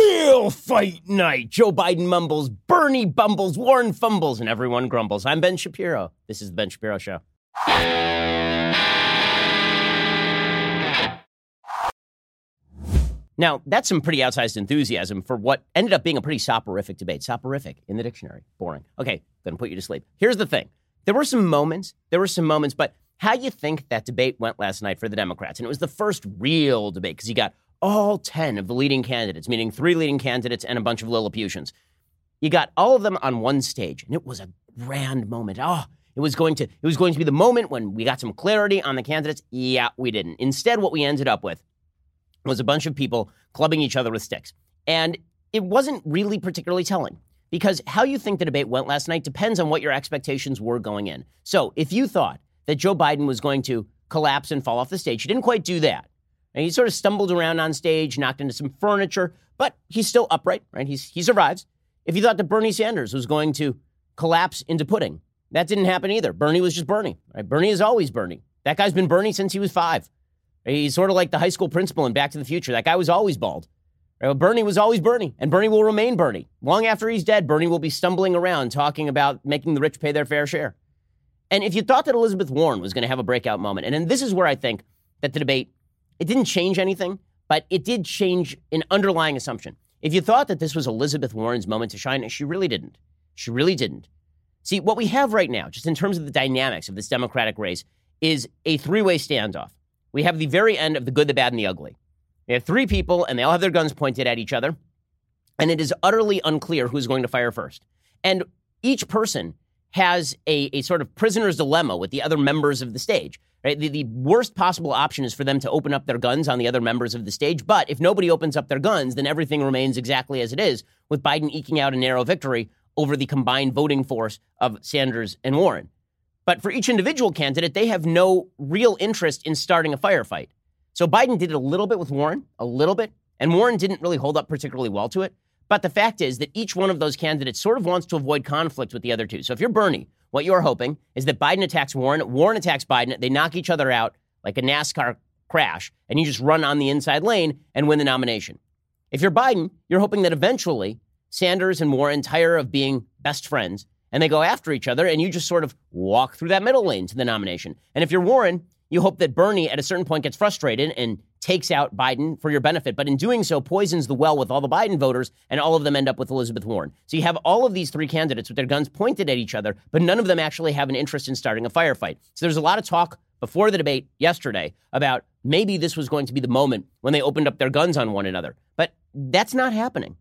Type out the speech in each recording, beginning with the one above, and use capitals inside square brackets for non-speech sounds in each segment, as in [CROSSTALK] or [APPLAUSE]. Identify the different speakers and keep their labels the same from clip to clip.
Speaker 1: real fight night. Joe Biden mumbles, Bernie bumbles, Warren fumbles, and everyone grumbles. I'm Ben Shapiro. This is the Ben Shapiro Show. Now, that's some pretty outsized enthusiasm for what ended up being a pretty soporific debate. Soporific in the dictionary. Boring. Okay, gonna put you to sleep. Here's the thing. There were some moments, there were some moments, but how you think that debate went last night for the Democrats? And it was the first real debate because you got all 10 of the leading candidates, meaning three leading candidates and a bunch of Lilliputians. You got all of them on one stage, and it was a grand moment. Oh, it was going to it was going to be the moment when we got some clarity on the candidates. Yeah, we didn't. Instead, what we ended up with was a bunch of people clubbing each other with sticks. And it wasn't really particularly telling because how you think the debate went last night depends on what your expectations were going in. So, if you thought that Joe Biden was going to collapse and fall off the stage, he didn't quite do that. And he sort of stumbled around on stage, knocked into some furniture, but he's still upright, right? He's, he survives. If you thought that Bernie Sanders was going to collapse into pudding, that didn't happen either. Bernie was just Bernie, right? Bernie is always Bernie. That guy's been Bernie since he was five. He's sort of like the high school principal in Back to the Future. That guy was always bald. Right? Bernie was always Bernie, and Bernie will remain Bernie. Long after he's dead, Bernie will be stumbling around talking about making the rich pay their fair share. And if you thought that Elizabeth Warren was going to have a breakout moment, and, then this is where I think that the debate it didn't change anything, but it did change an underlying assumption. If you thought that this was Elizabeth Warren's moment to shine, she really didn't. She really didn't. See, what we have right now, just in terms of the dynamics of this Democratic race, is a three way standoff. We have the very end of the good, the bad, and the ugly. We have three people, and they all have their guns pointed at each other, and it is utterly unclear who's going to fire first. And each person has a, a sort of prisoner's dilemma with the other members of the stage. Right? The, the worst possible option is for them to open up their guns on the other members of the stage. But if nobody opens up their guns, then everything remains exactly as it is, with Biden eking out a narrow victory over the combined voting force of Sanders and Warren. But for each individual candidate, they have no real interest in starting a firefight. So Biden did it a little bit with Warren, a little bit, and Warren didn't really hold up particularly well to it. But the fact is that each one of those candidates sort of wants to avoid conflict with the other two. So if you're Bernie, what you're hoping is that Biden attacks Warren, Warren attacks Biden, they knock each other out like a NASCAR crash, and you just run on the inside lane and win the nomination. If you're Biden, you're hoping that eventually Sanders and Warren tire of being best friends and they go after each other, and you just sort of walk through that middle lane to the nomination. And if you're Warren, you hope that Bernie at a certain point gets frustrated and takes out Biden for your benefit, but in doing so, poisons the well with all the Biden voters, and all of them end up with Elizabeth Warren. So you have all of these three candidates with their guns pointed at each other, but none of them actually have an interest in starting a firefight. So there's a lot of talk before the debate yesterday about maybe this was going to be the moment when they opened up their guns on one another. But that's not happening.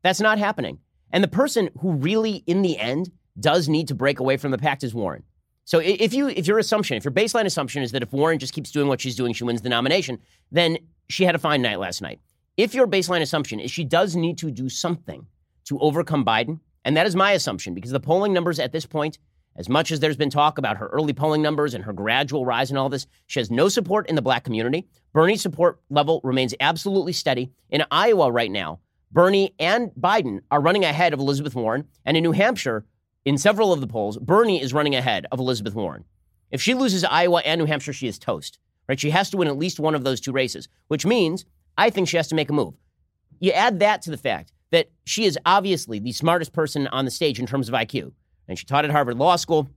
Speaker 1: That's not happening. And the person who really, in the end, does need to break away from the pact is Warren. So if you if your assumption, if your baseline assumption is that if Warren just keeps doing what she's doing, she wins the nomination, then she had a fine night last night. If your baseline assumption is she does need to do something to overcome Biden, and that is my assumption because the polling numbers at this point, as much as there's been talk about her early polling numbers and her gradual rise and all this, she has no support in the black community. Bernie's support level remains absolutely steady. In Iowa right now, Bernie and Biden are running ahead of Elizabeth Warren, and in New Hampshire, in several of the polls, Bernie is running ahead of Elizabeth Warren. If she loses Iowa and New Hampshire, she is toast. Right? She has to win at least one of those two races, which means I think she has to make a move. You add that to the fact that she is obviously the smartest person on the stage in terms of IQ. And she taught at Harvard Law School.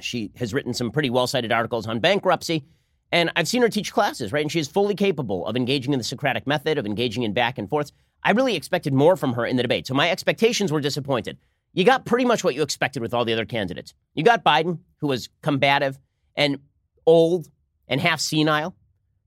Speaker 1: She has written some pretty well cited articles on bankruptcy. And I've seen her teach classes, right? And she is fully capable of engaging in the Socratic method, of engaging in back and forths. I really expected more from her in the debate. So my expectations were disappointed you got pretty much what you expected with all the other candidates. You got Biden, who was combative and old and half senile.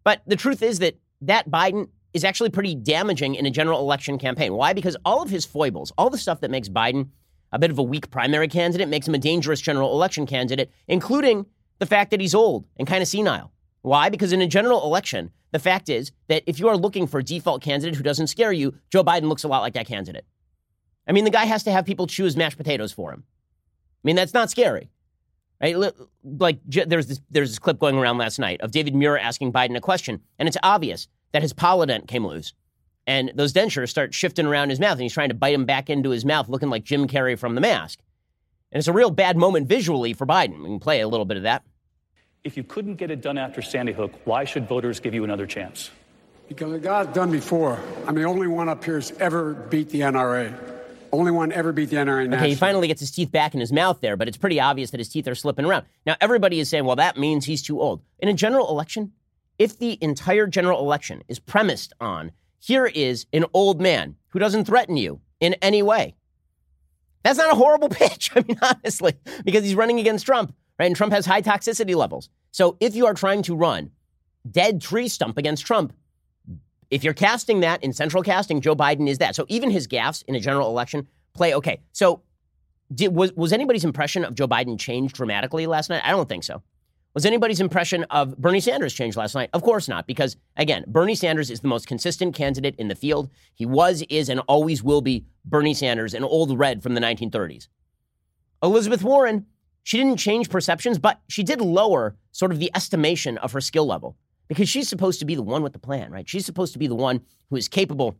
Speaker 1: But the truth is that that Biden is actually pretty damaging in a general election campaign. Why? Because all of his foibles, all the stuff that makes Biden a bit of a weak primary candidate, makes him a dangerous general election candidate, including the fact that he's old and kind of senile. Why? Because in a general election, the fact is that if you are looking for a default candidate who doesn't scare you, Joe Biden looks a lot like that candidate. I mean, the guy has to have people choose mashed potatoes for him. I mean, that's not scary. Right? Like there's this there's this clip going around last night of David Muir asking Biden a question, and it's obvious that his Polident came loose, and those dentures start shifting around his mouth, and he's trying to bite them back into his mouth, looking like Jim Carrey from The Mask. And it's a real bad moment visually for Biden. We can play a little bit of that.
Speaker 2: If you couldn't get it done after Sandy Hook, why should voters give you another chance? Because God's done before. I'm the only one up here who's ever beat the NRA. Only one ever beat the NRA. Nationally.
Speaker 1: Okay, he finally gets his teeth back in his mouth there, but it's pretty obvious that his teeth are slipping around. Now, everybody is saying, well, that means he's too old. In a general election, if the entire general election is premised on here is an old man who doesn't threaten you in any way, that's not a horrible [LAUGHS] pitch. I mean, honestly, because he's running against Trump, right? And Trump has high toxicity levels. So if you are trying to run dead tree stump against Trump, if you're casting that in central casting, Joe Biden is that. So even his gaffes in a general election play okay. So did, was was anybody's impression of Joe Biden changed dramatically last night? I don't think so. Was anybody's impression of Bernie Sanders changed last night? Of course not, because again, Bernie Sanders is the most consistent candidate in the field. He was, is, and always will be Bernie Sanders, an old red from the 1930s. Elizabeth Warren, she didn't change perceptions, but she did lower sort of the estimation of her skill level because she's supposed to be the one with the plan, right? She's supposed to be the one who is capable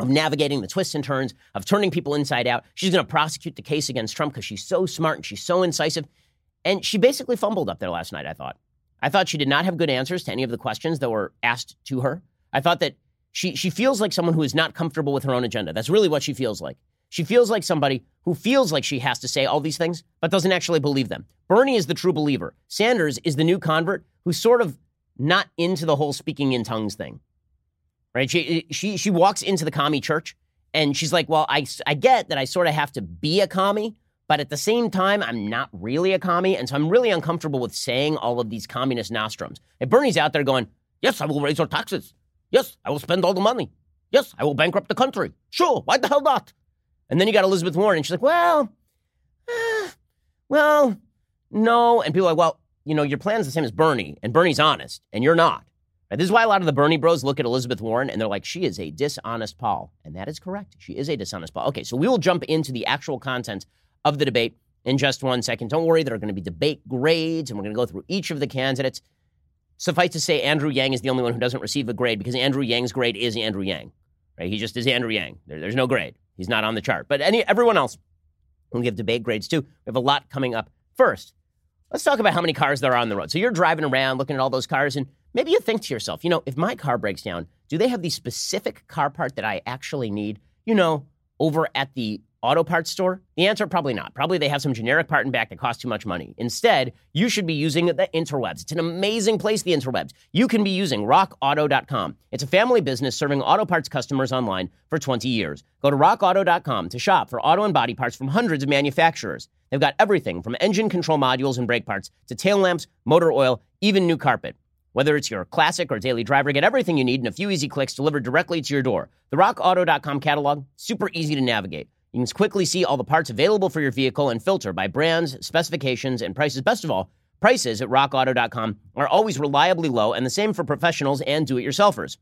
Speaker 1: of navigating the twists and turns, of turning people inside out. She's going to prosecute the case against Trump because she's so smart and she's so incisive. And she basically fumbled up there last night, I thought. I thought she did not have good answers to any of the questions that were asked to her. I thought that she, she feels like someone who is not comfortable with her own agenda. That's really what she feels like. She feels like somebody who feels like she has to say all these things, but doesn't actually believe them. Bernie is the true believer. Sanders is the new convert who sort of not into the whole speaking in tongues thing. Right? She, she, she walks into the commie church and she's like, Well, I, I get that I sort of have to be a commie, but at the same time, I'm not really a commie. And so I'm really uncomfortable with saying all of these communist nostrums. And Bernie's out there going, Yes, I will raise our taxes. Yes, I will spend all the money. Yes, I will bankrupt the country. Sure, why the hell not? And then you got Elizabeth Warren, and she's like, Well, eh, [SIGHS] well, no. And people are like, Well, you know, your plan's the same as Bernie, and Bernie's honest, and you're not. Right? This is why a lot of the Bernie bros look at Elizabeth Warren and they're like, she is a dishonest pol. And that is correct. She is a dishonest pol. Okay, so we will jump into the actual content of the debate in just one second. Don't worry, there are going to be debate grades, and we're going to go through each of the candidates. Suffice to say, Andrew Yang is the only one who doesn't receive a grade because Andrew Yang's grade is Andrew Yang. Right? He just is Andrew Yang. There, there's no grade. He's not on the chart. But any everyone else will give debate grades too. We have a lot coming up. First, let's talk about how many cars there are on the road. So you're driving around looking at all those cars, and maybe you think to yourself, you know, if my car breaks down, do they have the specific car part that I actually need? You know, over at the auto parts store? The answer probably not. Probably they have some generic part in back that costs too much money. Instead, you should be using the interwebs. It's an amazing place, the interwebs. You can be using rockauto.com. It's a family business serving auto parts customers online for 20 years. Go to rockauto.com to shop for auto and body parts from hundreds of manufacturers. They've got everything from engine control modules and brake parts to tail lamps, motor oil, even new carpet. Whether it's your classic or daily driver, get everything you need in a few easy clicks delivered directly to your door. The rockauto.com catalog, super easy to navigate. You can quickly see all the parts available for your vehicle and filter by brands, specifications, and prices. Best of all, prices at rockauto.com are always reliably low and the same for professionals and do it yourselfers.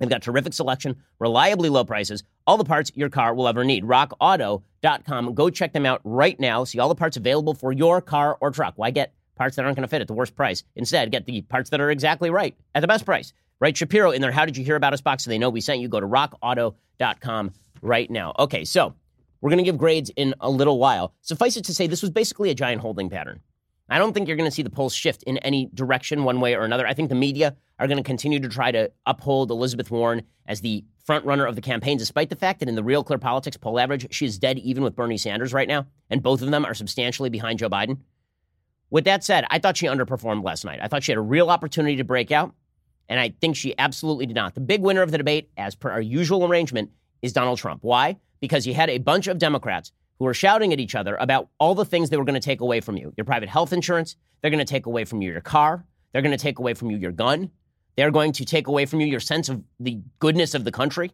Speaker 1: They've got terrific selection, reliably low prices, all the parts your car will ever need. RockAuto.com. Go check them out right now. See all the parts available for your car or truck. Why get parts that aren't going to fit at the worst price? Instead, get the parts that are exactly right at the best price. Write Shapiro in their How Did You Hear About Us box so they know we sent you. Go to rockauto.com right now. Okay, so we're going to give grades in a little while. Suffice it to say, this was basically a giant holding pattern. I don't think you're going to see the polls shift in any direction, one way or another. I think the media are going to continue to try to uphold Elizabeth Warren as the front runner of the campaign, despite the fact that in the Real Clear Politics poll average, she is dead even with Bernie Sanders right now, and both of them are substantially behind Joe Biden. With that said, I thought she underperformed last night. I thought she had a real opportunity to break out, and I think she absolutely did not. The big winner of the debate, as per our usual arrangement, is Donald Trump. Why? because you had a bunch of Democrats who were shouting at each other about all the things they were going to take away from you your private health insurance, they're going to take away from you your car, they're going to take away from you your gun, they're going to take away from you your sense of the goodness of the country,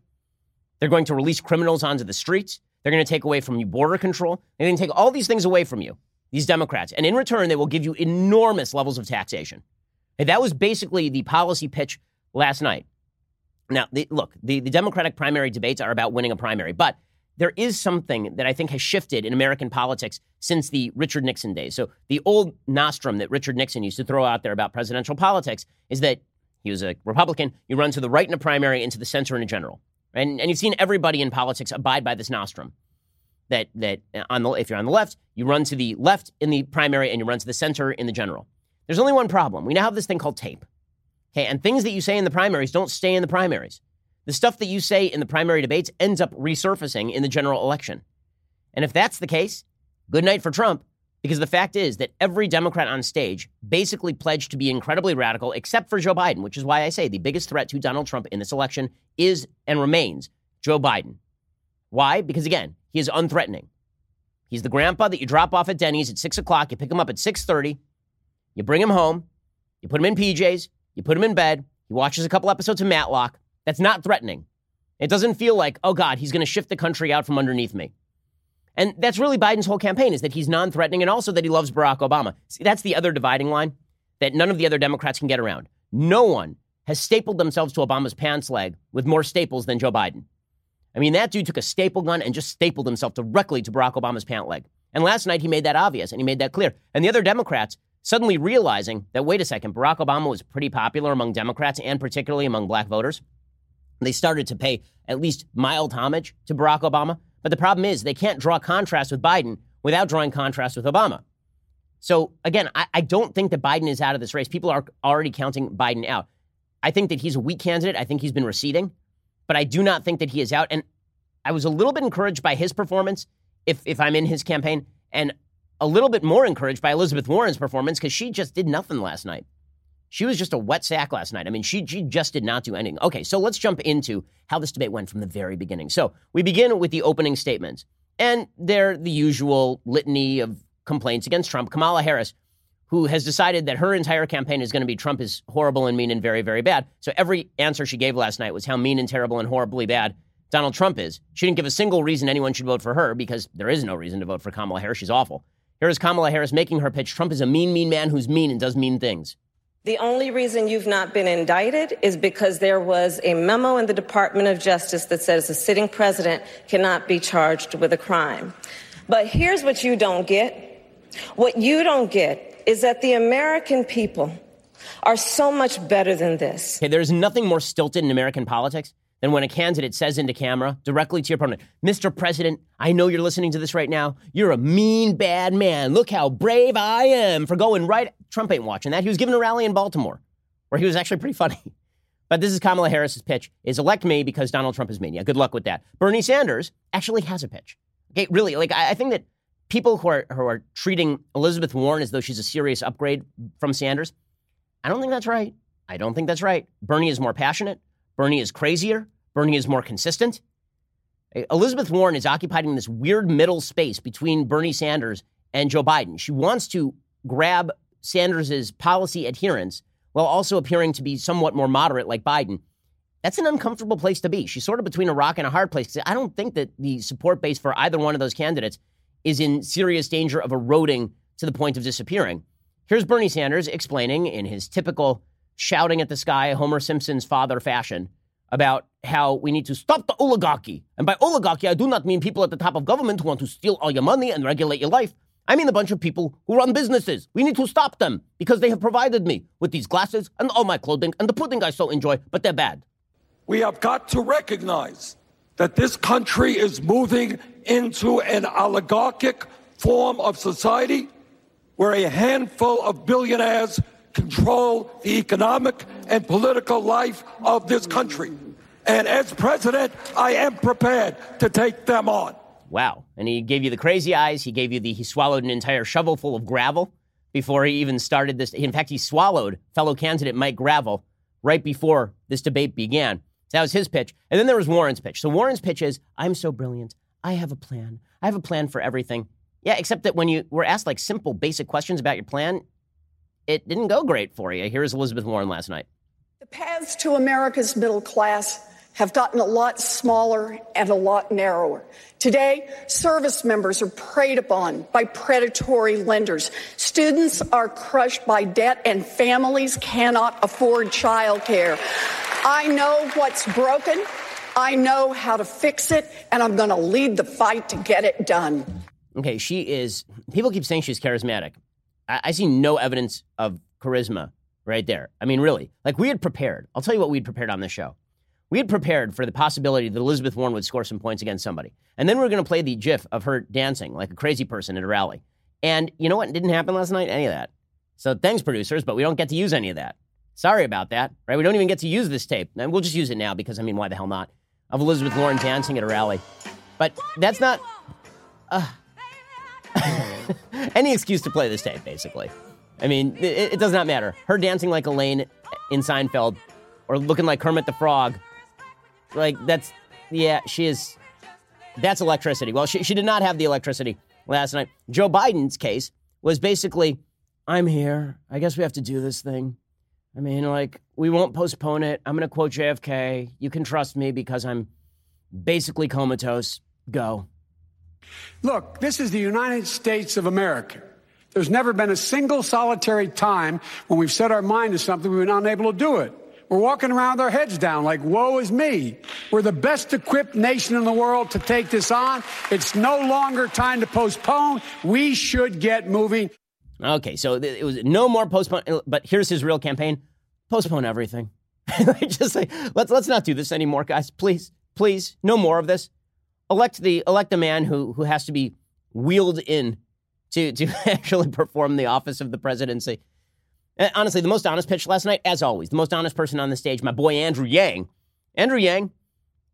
Speaker 1: they're going to release criminals onto the streets, they're going to take away from you border control, they're going to take all these things away from you, these Democrats. And in return, they will give you enormous levels of taxation. And that was basically the policy pitch last night. Now, the, look, the, the Democratic primary debates are about winning a primary, but there is something that I think has shifted in American politics since the Richard Nixon days. So the old nostrum that Richard Nixon used to throw out there about presidential politics is that he was a Republican. You run to the right in a primary and to the center in a general. And, and you've seen everybody in politics abide by this nostrum. That, that uh, on the, if you're on the left, you run to the left in the primary and you run to the center in the general. There's only one problem. We now have this thing called tape. Okay, and things that you say in the primaries don't stay in the primaries. The stuff that you say in the primary debates ends up resurfacing in the general election. And if that's the case, good night for Trump, because the fact is that every Democrat on stage basically pledged to be incredibly radical, except for Joe Biden, which is why I say the biggest threat to Donald Trump in this election is and remains Joe Biden. Why? Because again, he is unthreatening. He's the grandpa that you drop off at Denny's at six o'clock. You pick him up at six thirty. You bring him home. You put him in PJs. You put him in bed. He watches a couple episodes of Matlock. That's not threatening. It doesn't feel like, oh God, he's going to shift the country out from underneath me. And that's really Biden's whole campaign is that he's non-threatening and also that he loves Barack Obama. See, that's the other dividing line that none of the other Democrats can get around. No one has stapled themselves to Obama's pants leg with more staples than Joe Biden. I mean, that dude took a staple gun and just stapled himself directly to Barack Obama's pant leg. And last night he made that obvious and he made that clear. And the other Democrats suddenly realizing that, wait a second, Barack Obama was pretty popular among Democrats and particularly among black voters. They started to pay at least mild homage to Barack Obama. But the problem is they can't draw contrast with Biden without drawing contrast with Obama. So again, I, I, don't think that Biden is out of this race. People are already counting Biden out. I think that he's a weak candidate. I think he's been receding, but I do not think that he is out. And I was a little bit encouraged by his performance if, if I'm in his campaign, and a little bit more encouraged by Elizabeth Warren's performance because she just did nothing last night. She was just a wet sack last night. I mean, she, she just did not do anything. Okay, so let's jump into how this debate went from the very beginning. So we begin with the opening statements, and they're the usual litany of complaints against Trump. Kamala Harris, who has decided that her entire campaign is going to be Trump is horrible and mean and very, very bad. So every answer she gave last night was how mean and terrible and horribly bad Donald Trump is. She didn't give a single reason anyone should vote for her because there is no reason to vote for Kamala Harris. She's awful. Here is Kamala Harris making her pitch Trump is a mean, mean man who's mean and does mean things.
Speaker 3: The only reason you've not been indicted is because there was a memo in the Department of Justice that says a sitting president cannot be charged with a crime. But here's what you don't get. What you don't get is that the American people are so much better than this.
Speaker 1: Okay, there's nothing more stilted in American politics than when a candidate says into camera directly to your opponent, Mr. President, I know you're listening to this right now. You're a mean, bad man. Look how brave I am for going right. Trump ain't watching that. He was giving a rally in Baltimore where he was actually pretty funny. [LAUGHS] But this is Kamala Harris's pitch is elect me because Donald Trump is mean. Yeah, good luck with that. Bernie Sanders actually has a pitch. Okay, really, like I, I think that people who are who are treating Elizabeth Warren as though she's a serious upgrade from Sanders, I don't think that's right. I don't think that's right. Bernie is more passionate. Bernie is crazier. Bernie is more consistent. Elizabeth Warren is occupying this weird middle space between Bernie Sanders and Joe Biden. She wants to grab Sanders's policy adherence while also appearing to be somewhat more moderate like Biden. That's an uncomfortable place to be. She's sort of between a rock and a hard place. I don't think that the support base for either one of those candidates is in serious danger of eroding to the point of disappearing. Here's Bernie Sanders explaining in his typical shouting at the sky, Homer Simpson's father fashion, about how we need to stop the oligarchy. And by oligarchy, I do not mean people at the top of government who want to steal all your money and regulate your life. I mean a bunch of people who run businesses. We need to stop them because they have provided me with these glasses and all my clothing and the pudding I so enjoy, but they're bad.
Speaker 4: We have got to recognize that this country is moving into an oligarchic form of society where a handful of billionaires control the economic and political life of this country. And as president, I am prepared to take them on.
Speaker 1: Wow. And he gave you the crazy eyes. He gave you the, he swallowed an entire shovel full of gravel before he even started this. In fact, he swallowed fellow candidate Mike Gravel right before this debate began. So that was his pitch. And then there was Warren's pitch. So Warren's pitch is I'm so brilliant. I have a plan. I have a plan for everything. Yeah, except that when you were asked like simple, basic questions about your plan, it didn't go great for you. Here's Elizabeth Warren last night.
Speaker 5: The paths to America's middle class have gotten a lot smaller and a lot narrower. Today, service members are preyed upon by predatory lenders. Students are crushed by debt and families cannot afford childcare. I know what's broken. I know how to fix it, and I'm going to lead the fight to get it done.
Speaker 1: Okay, she is. People keep saying she's charismatic. I, I see no evidence of charisma right there. I mean, really, like we had prepared. I'll tell you what we had prepared on this show. We had prepared for the possibility that Elizabeth Warren would score some points against somebody. And then we are going to play the gif of her dancing like a crazy person at a rally. And you know what? It didn't happen last night? Any of that. So thanks, producers, but we don't get to use any of that. Sorry about that, right? We don't even get to use this tape. And we'll just use it now because, I mean, why the hell not? Of Elizabeth Warren dancing at a rally. But that's not uh, any excuse to play this tape, basically. I mean, it, it, does not matter. Her dancing like Elaine in Seinfeld or looking like Kermit the Frog, like that's, yeah, she is, that's electricity. Well, she, she did not have the electricity last night. Joe Biden's case was basically, I'm here. I guess we have to do this thing. I mean, like, we won't postpone it. I'm going to quote JFK. You can trust me because I'm basically comatose. Go.
Speaker 2: Look, this is the United States of America. There's never been a single solitary time when we've set our mind to something we've been unable to do it. We're walking around with our heads down like, woe is me. We're the best equipped nation in the world to take this on. It's no longer time to postpone. We should get moving.
Speaker 1: Okay, so it was no more postpone. Uh, but here's his real campaign: postpone everything. [LAUGHS] Just say, let's let's not do this anymore, guys. Please, please, no more of this. Elect the elect a man who who has to be wheeled in to to [LAUGHS] actually perform the office of the presidency. And honestly, the most honest pitch last night, as always, the most honest person on the stage, my boy Andrew Yang. Andrew Yang.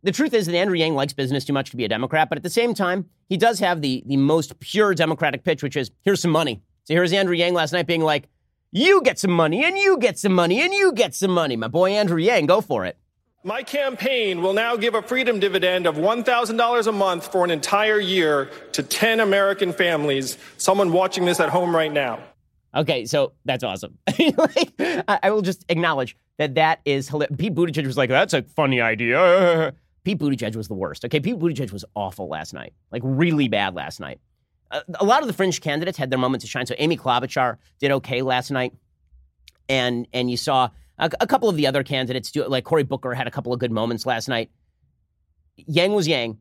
Speaker 1: The truth is that Andrew Yang likes business too much to be a Democrat, but at the same time, he does have the the most pure Democratic pitch, which is here's some money. So here's Andrew Yang last night being like, you get some money, and you get some money, and you get some money. My boy Andrew Yang, go for it.
Speaker 6: My campaign will now give a freedom dividend of $1,000 a month for an entire year to 10 American families. Someone watching this at home right now.
Speaker 1: Okay, so that's awesome. [LAUGHS] like, I will just acknowledge that that is hilarious. Pete Buttigieg was like, that's a funny idea. [LAUGHS] Pete Buttigieg was the worst. Okay, Pete Buttigieg was awful last night, like really bad last night uh, a lot of the fringe candidates had their moments to shine. So Amy Klobuchar did okay last night, and and you saw a, a couple of the other candidates do. Like Cory Booker had a couple of good moments last night. Yang was Yang.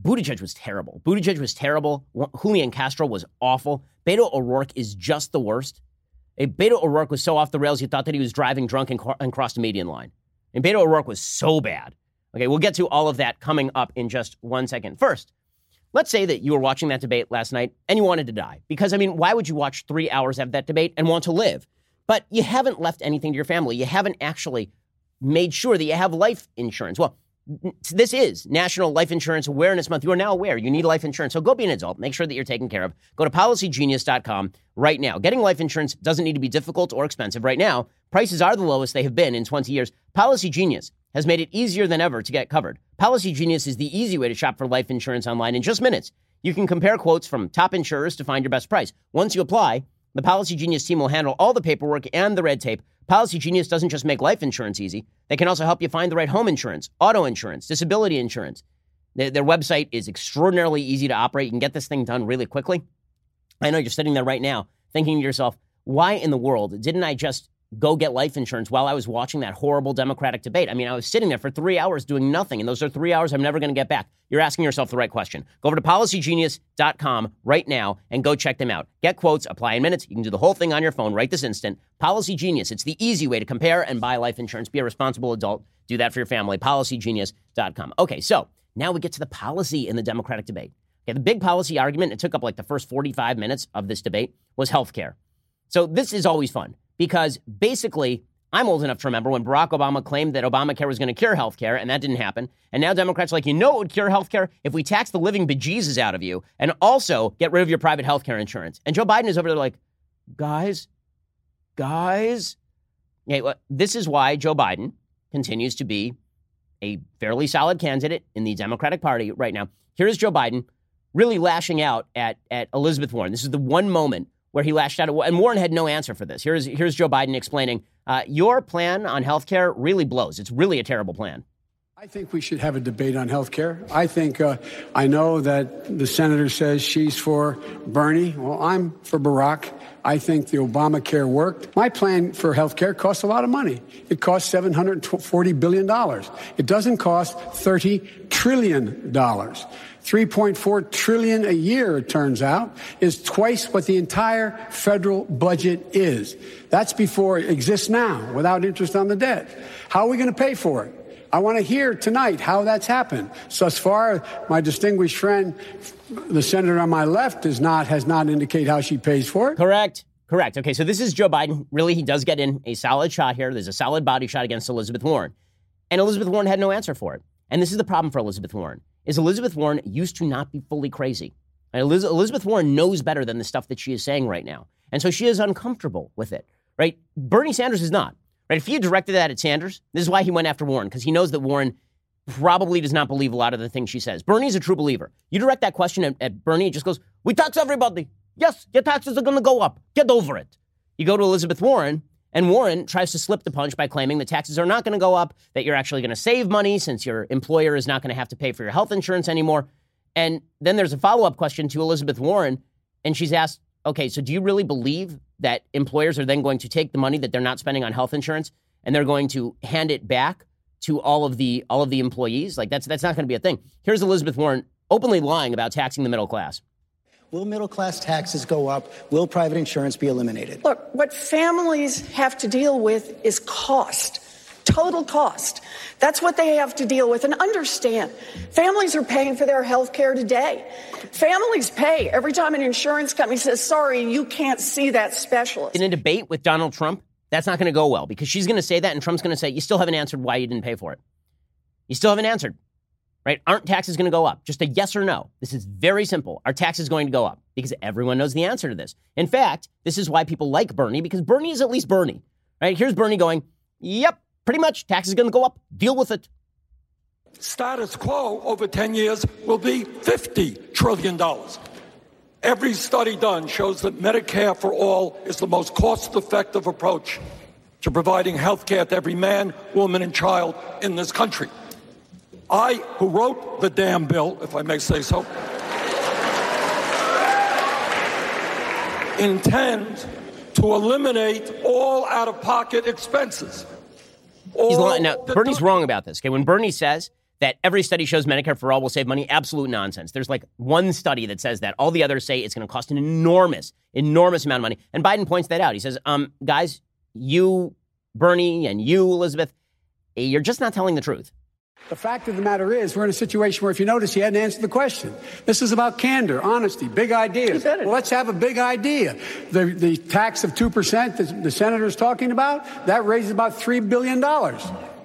Speaker 1: Buttigieg was terrible. Buttigieg was terrible. Julian Castro was awful. Beto O'Rourke is just the worst. Beto O'Rourke was so off the rails, you thought that he was driving drunk and, and crossed a median line. And Beto O'Rourke was so bad. Okay, we'll get to all of that coming up in just one second. First, Let's say that you were watching that debate last night and you wanted to die. Because, I mean, why would you watch three hours of that debate and want to live? But you haven't left anything to your family. You haven't actually made sure that you have life insurance. Well, this is National Life Insurance Awareness Month. You are now aware you need life insurance. So go be an adult. Make sure that you're taken care of. Go to policygenius.com right now. Getting life insurance doesn't need to be difficult or expensive right now. Prices are the lowest they have been in 20 years. Policy Genius has made it easier than ever to get covered. Policy Genius is the easy way to shop for life insurance online in just minutes. You can compare quotes from top insurers to find your best price. Once you apply, the Policy Genius team will handle all the paperwork and the red tape. Policy Genius doesn't just make life insurance easy, they can also help you find the right home insurance, auto insurance, disability insurance. Their, their website is extraordinarily easy to operate. You can get this thing done really quickly. I know you're sitting there right now thinking to yourself, why in the world didn't I just go get life insurance while I was watching that horrible Democratic debate. I mean, I was sitting there for three hours doing nothing, and those are three hours I'm never going to get back. You're asking yourself the right question. Go over to policygenius.com right now and go check them out. Get quotes, apply in minutes. You can do the whole thing on your phone right this instant. Policy Genius. It's the easy way to compare and buy life insurance. Be a responsible adult. Do that for your family. Policygenius.com. Okay, so now we get to the policy in the Democratic debate. Okay, the big policy argument, it took up like the first 45 minutes of this debate, was health care. So this is always fun because basically, I'm old enough to remember when Barack Obama claimed that Obamacare was going to cure health care, and that didn't happen. And now Democrats are like, you know what would cure health care? If we tax the living bejesus out of you and also get rid of your private health care insurance. And Joe Biden is over there like, guys, guys. Yeah, well, this is why Joe Biden continues to be a fairly solid candidate in the Democratic Party right now. Here's Joe Biden really lashing out at, at Elizabeth Warren. This is the one moment where he lashed out. And Warren had no answer for this. Here's, here's Joe Biden explaining uh, Your plan on health care really blows. It's really a terrible plan.
Speaker 2: I think we should have a debate on health care. I think, uh, I know that the senator says she's for Bernie. Well, I'm for Barack. I think the Obamacare worked. My plan for health care costs a lot of money. It costs $740 billion. It doesn't cost $30 trillion. 3.4 trillion a year, it turns out, is twice what the entire federal budget is. That's before it exists now, without interest on the debt. How are we going to pay for it? I want to hear tonight how that's happened. So as far, my distinguished friend, the senator on my left, does not has not indicated how she pays for it.
Speaker 1: Correct. Correct. Okay, so this is Joe Biden. Really, he does get in a solid shot here. There's a solid body shot against Elizabeth Warren. And Elizabeth Warren had no answer for it. And this is the problem for Elizabeth Warren, is Elizabeth Warren used to not be fully crazy. Elizabeth Warren knows better than the stuff that she is saying right now. And so she is uncomfortable with it, right? Bernie Sanders is not. Right? If he directed that at Sanders, this is why he went after Warren, because he knows that Warren probably does not believe a lot of the things she says. Bernie's a true believer. You direct that question at, at Bernie, it just goes, We tax everybody. Yes, your taxes are going to go up. Get over it. You go to Elizabeth Warren, and Warren tries to slip the punch by claiming the taxes are not going to go up, that you're actually going to save money since your employer is not going to have to pay for your health insurance anymore. And then there's a follow up question to Elizabeth Warren, and she's asked, okay, so do you really believe that employers are then going to take the money that they're not spending on health insurance and they're going to hand it back to all of the all of the employees? Like that's that's not going to be a thing. Here's Elizabeth Warren openly lying about taxing the middle class.
Speaker 7: Will middle class taxes go up? Will private insurance be eliminated?
Speaker 5: Look, what families have to deal with is cost, total cost. That's what they have to deal with. And understand, families are paying for their health care today. Families pay every time an insurance company says, sorry, you can't see that specialist.
Speaker 1: In a debate with Donald Trump, that's not going to go well because she's going to say that and Trump's going to say, you still haven't answered why you didn't pay for it. You still haven't answered right? Aren't taxes going to go up? Just a yes or no. This is very simple. Are taxes going to go up? Because everyone knows the answer to this. In fact, this is why people like Bernie, because Bernie is at least Bernie, right? Here's Bernie going, yep, pretty much taxes going to go up. Deal with it.
Speaker 4: Status quo over 10 years will be $50 trillion. Every study done shows that Medicare for all is the most cost effective approach to providing health care to every man, woman, and child in this country. I, who wrote the damn bill, if I may say so, intend to eliminate all out of pocket expenses.
Speaker 1: He's lying. Now, Bernie's wrong about this. Okay, when Bernie says that every study shows Medicare for all will save money, absolute nonsense. There's like one study that says that. All the others say it's going to cost an enormous, enormous amount of money. And Biden points that out. He says, um, guys, you, Bernie, and you, Elizabeth, you're just not telling the truth.
Speaker 2: The fact of the matter is, we're in a situation where, if you notice, he hadn't answered the question. This is about candor, honesty, big ideas. Well, let's have a big idea. The, the tax of 2% that the senator's talking about, that raises about $3 billion.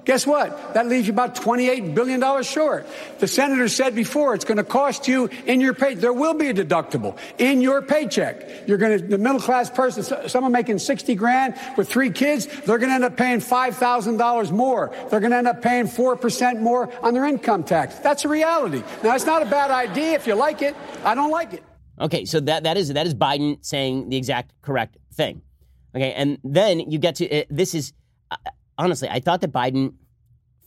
Speaker 2: Guess what? That leaves you about $28 billion short. The senator said before it's going to cost you in your pay. There will be a deductible in your paycheck. You're going to, the middle class person, someone making 60 grand with three kids, they're going to end up paying $5,000 more. They're going to end up paying 4% more on their income tax. That's a reality. Now, it's not a bad idea if you like it. I don't like it.
Speaker 1: Okay, so that, that is that is Biden saying the exact correct thing. Okay, and then you get to uh, this is uh, honestly, I thought that Biden,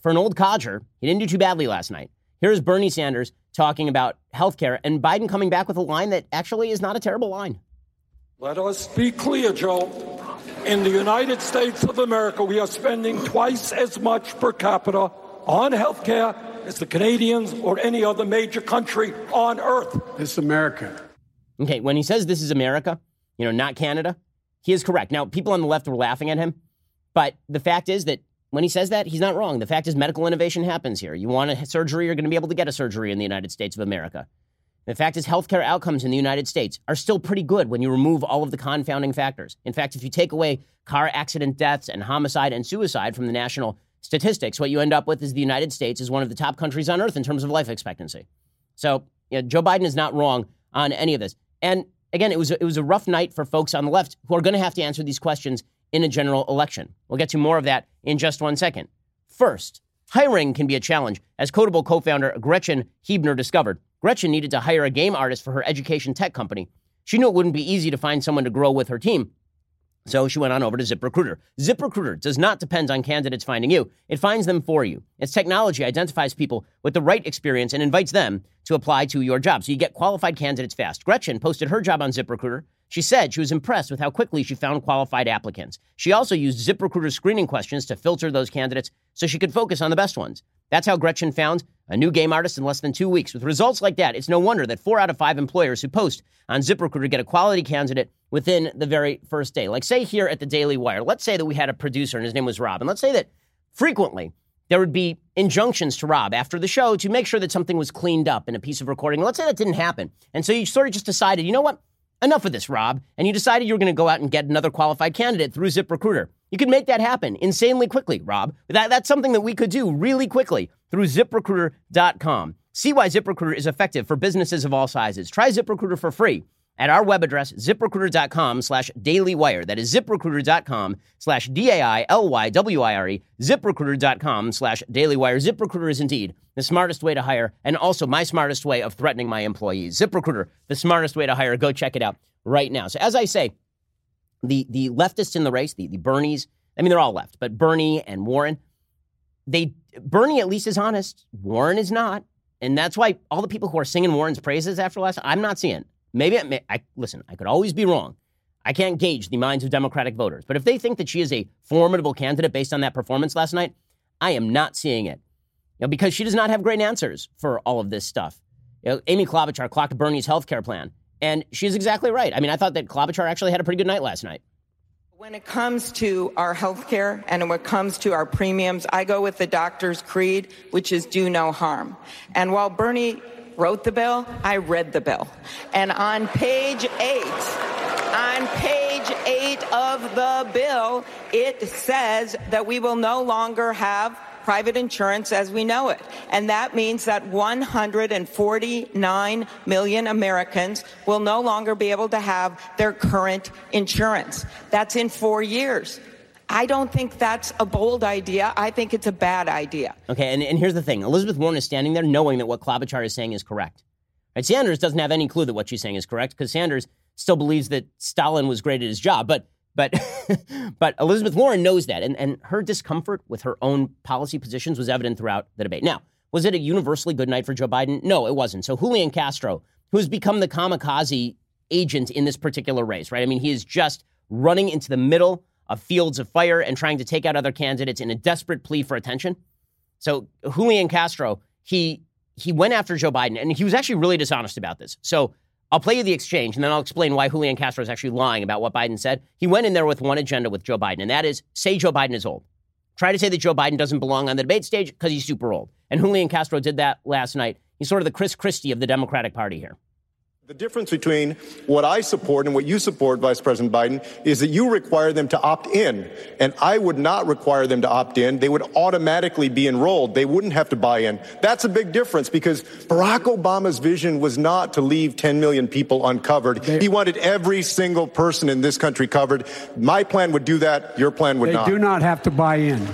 Speaker 1: for an old codger, he didn't do too badly last night. Here's Bernie Sanders talking about health care, and Biden coming back with a line that actually is not a terrible line.
Speaker 4: Let us be clear, Joe. In the United States of America, we are spending twice as much per capita on health care as the Canadians or any other major country on earth.
Speaker 2: This America.
Speaker 1: Okay, when he says this is America, you know, not Canada, he is correct. Now, people on the left were laughing at him but the fact is that when he says that, he's not wrong. The fact is, medical innovation happens here. You want a surgery, you're going to be able to get a surgery in the United States of America. The fact is, healthcare outcomes in the United States are still pretty good when you remove all of the confounding factors. In fact, if you take away car accident deaths and homicide and suicide from the national statistics, what you end up with is the United States is one of the top countries on earth in terms of life expectancy. So, you know, Joe Biden is not wrong on any of this. And again, it was it was a rough night for folks on the left who are going to have to answer these questions in a general election. We'll get to more of that in just one second. First, hiring can be a challenge, as Kodable co founder Gretchen Huebner discovered. Gretchen needed to hire a game artist for her education tech company. She knew it wouldn't be easy to find someone to grow with her team, so she went on over to ZipRecruiter. ZipRecruiter does not depend on candidates finding you, it finds them for you. Its technology identifies people with the right experience and invites them to apply to your job. So you get qualified candidates fast. Gretchen posted her job on ZipRecruiter. She said she was impressed with how quickly she found qualified applicants. She also used ZipRecruiter's screening questions to filter those candidates so she could focus on the best ones. That's how Gretchen found a new game artist in less than two weeks. With results like that, it's no wonder that four out of five employers who post on ZipRecruiter get a quality candidate within the very first day. Like, say, here at the Daily Wire, let's say that we had a producer and his name was Rob, and let's say that frequently there would be injunctions to Rob after the show to make sure that something was cleaned up in a piece of recording. Let's say that didn't happen. And so you sort of just decided, you know what? Enough of this, Rob. And you decided you were going to go out and get another qualified candidate through ZipRecruiter. You could make that happen insanely quickly, Rob. That, that's something that we could do really quickly through ziprecruiter.com. See why ZipRecruiter is effective for businesses of all sizes. Try ZipRecruiter for free at our web address, ziprecruiter.com slash dailywire. That is ziprecruiter.com slash D-A-I-L-Y-W-I-R-E, ziprecruiter.com slash dailywire. ZipRecruiter is indeed the smartest way to hire and also my smartest way of threatening my employees. ZipRecruiter, the smartest way to hire. Go check it out right now. So as I say, the, the leftists in the race, the, the Bernies, I mean, they're all left, but Bernie and Warren, they Bernie at least is honest. Warren is not. And that's why all the people who are singing Warren's praises after last, I'm not seeing. Maybe I, may, I listen. I could always be wrong. I can't gauge the minds of Democratic voters, but if they think that she is a formidable candidate based on that performance last night, I am not seeing it. You know, because she does not have great answers for all of this stuff. You know, Amy Klobuchar clocked Bernie's health care plan, and she's exactly right. I mean, I thought that Klobuchar actually had a pretty good night last night.
Speaker 8: When it comes to our health care and when it comes to our premiums, I go with the doctor's creed, which is do no harm. And while Bernie wrote the bill, I read the bill. And on page eight, on page eight of the bill, it says that we will no longer have private insurance as we know it. And that means that 149 million Americans will no longer be able to have their current insurance. That's in four years. I don't think that's a bold idea. I think it's a bad idea.
Speaker 1: Okay, and, and here's the thing Elizabeth Warren is standing there knowing that what Klobuchar is saying is correct. Right? Sanders doesn't have any clue that what she's saying is correct because Sanders still believes that Stalin was great at his job. But but [LAUGHS] but Elizabeth Warren knows that, and, and her discomfort with her own policy positions was evident throughout the debate. Now, was it a universally good night for Joe Biden? No, it wasn't. So Julian Castro, who has become the kamikaze agent in this particular race, right? I mean, he is just running into the middle of fields of fire and trying to take out other candidates in a desperate plea for attention. So Julian Castro, he he went after Joe Biden, and he was actually really dishonest about this. So I'll play you the exchange, and then I'll explain why Julian Castro is actually lying about what Biden said. He went in there with one agenda with Joe Biden, and that is say Joe Biden is old. Try to say that Joe Biden doesn't belong on the debate stage because he's super old. And Julian Castro did that last night. He's sort of the Chris Christie of the Democratic Party here.
Speaker 9: The difference between what I support and what you support, Vice President Biden, is that you require them to opt in. And I would not require them to opt in. They would automatically be enrolled. They wouldn't have to buy in. That's a big difference because Barack Obama's vision was not to leave 10 million people uncovered. He wanted every single person in this country covered. My plan would do that. Your plan would
Speaker 2: they
Speaker 9: not.
Speaker 2: They do not have to buy in.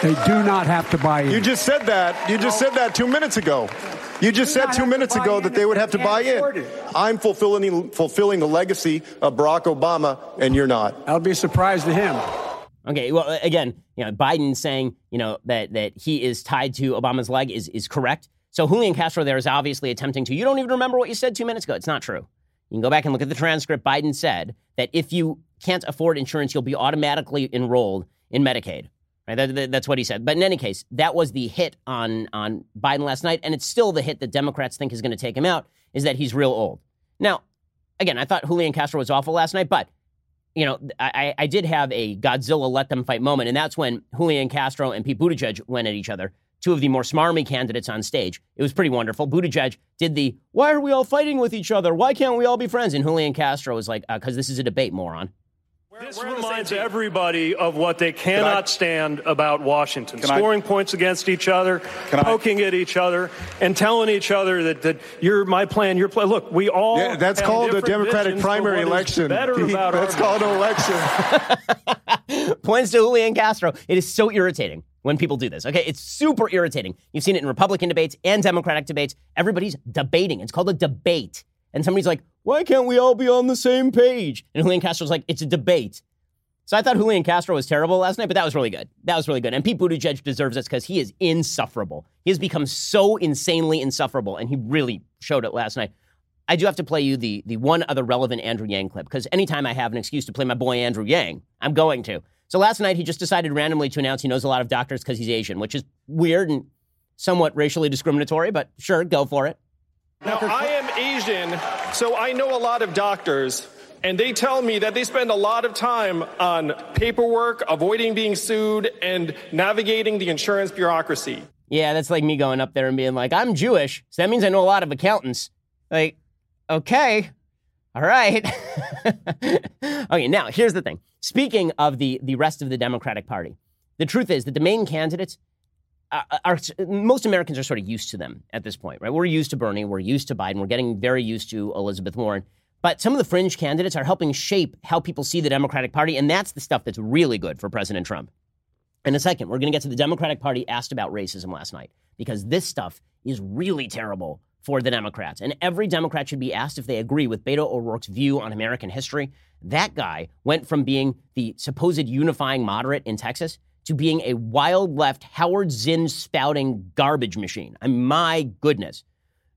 Speaker 2: They do not have to buy in.
Speaker 9: You just said that. You just said that two minutes ago. You just said two minutes ago that they would have to buy in. I'm fulfilling fulfilling the legacy of Barack Obama, and you're not.
Speaker 2: I'll be surprised to him.
Speaker 1: Okay, well, again, you know, Biden saying you know that that he is tied to Obama's leg is is correct. So Julian Castro there is obviously attempting to. You don't even remember what you said two minutes ago. It's not true. You can go back and look at the transcript. Biden said that if you can't afford insurance, you'll be automatically enrolled in Medicaid. Right? That, that, that's what he said. But in any case, that was the hit on on Biden last night, and it's still the hit that Democrats think is going to take him out. Is that he's real old? Now, again, I thought Julian Castro was awful last night, but you know, I, I did have a Godzilla let them fight moment, and that's when Julian Castro and Pete Buttigieg went at each other. Two of the more smarmy candidates on stage. It was pretty wonderful. Buttigieg did the "Why are we all fighting with each other? Why can't we all be friends?" And Julian Castro was like, "Because uh, this is a debate, moron."
Speaker 10: This reminds everybody of what they cannot I, stand about Washington. Scoring I, points against each other, poking I, at each other, and telling each other that, that you're my plan, your plan. Look, we all.
Speaker 9: Yeah, that's called a Democratic primary election. [LAUGHS] that's called an election. [LAUGHS]
Speaker 1: Points to Julian Castro. It is so irritating when people do this. Okay, it's super irritating. You've seen it in Republican debates and Democratic debates. Everybody's debating. It's called a debate. And somebody's like, why can't we all be on the same page? And Julian Castro's like, it's a debate. So I thought Julian Castro was terrible last night, but that was really good. That was really good. And Pete Buttigieg deserves this because he is insufferable. He has become so insanely insufferable, and he really showed it last night. I do have to play you the the one other relevant Andrew Yang clip because anytime I have an excuse to play my boy Andrew Yang, I'm going to. So last night he just decided randomly to announce he knows a lot of doctors because he's Asian, which is weird and somewhat racially discriminatory, but sure, go for it.
Speaker 6: Now, I am Asian, so I know a lot of doctors, and they tell me that they spend a lot of time on paperwork, avoiding being sued, and navigating the insurance bureaucracy.
Speaker 1: Yeah, that's like me going up there and being like, I'm Jewish, so that means I know a lot of accountants. Like, okay. All right. [LAUGHS] okay, now here's the thing. Speaking of the, the rest of the Democratic Party, the truth is that the main candidates Uh, uh, are, are, most Americans are sort of used to them at this point, right? We're used to Bernie, we're used to Biden, we're getting very used to Elizabeth Warren. But some of the fringe candidates are helping shape how people see the Democratic Party, and that's the stuff that's really good for President Trump. In a second, we're going to get to the Democratic Party asked about racism last night because this stuff is really terrible for the Democrats. And every Democrat should be asked if they agree with Beto O'Rourke's view on American history. That guy went from being the supposed unifying moderate in Texas to being a wild left Howard Zinn spouting garbage machine. I mean, my goodness.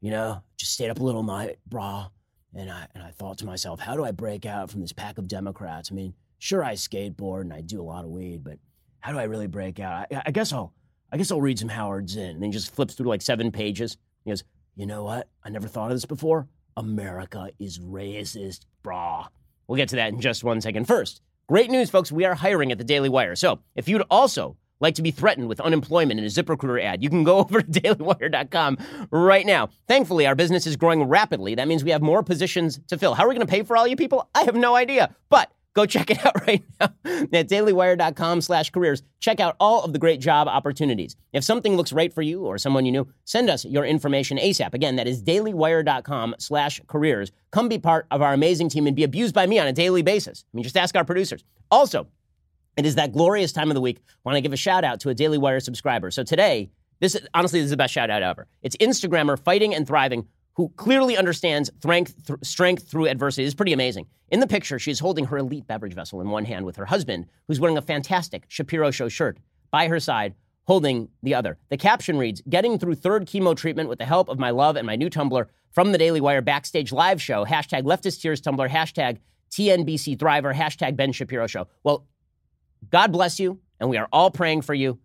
Speaker 1: You know, just stayed up a little night, brah. And I, and I thought to myself, how do I break out from this pack of Democrats? I mean, sure, I skateboard and I do a lot of weed, but how do I really break out? I, I guess I'll, I guess I'll read some Howard Zinn. And then he just flips through like seven pages. He goes, you know what? I never thought of this before. America is racist, brah. We'll get to that in just one second. First, great news, folks. We are hiring at the Daily Wire. So if you'd also like to be threatened with unemployment in a ZipRecruiter ad, you can go [LAUGHS] over to dailywire.com right now. Thankfully, our business is growing rapidly. That means we have more positions to fill. How are we going to pay for all you people? I have no idea. But Go check it [LAUGHS] out right now at dailywire.com slash careers. Check out all of the great job opportunities. If something looks right for you or someone you know, send us your information ASAP. Again, that is dailywire.com slash careers. Come be part of our amazing team and be abused by me on a daily basis. I mean, just ask our producers. Also, it is that glorious time of the week. I want to give a shout out to a Daily Wire subscriber. So today, this honestly this is the best shout out ever. It's Instagrammer fighting and thriving who clearly understands strength, th- strength through adversity. is pretty amazing. In the picture, she's holding her elite beverage vessel in one hand with her husband, who's wearing a fantastic Shapiro Show shirt, by her side, holding the other. The caption reads Getting through third chemo treatment with the help of my love and my new tumbler from the Daily Wire backstage live show. Hashtag leftist tears tumbler, hashtag TNBC Thriver, hashtag Ben Shapiro Show. Well, God bless you, and we are all praying for you.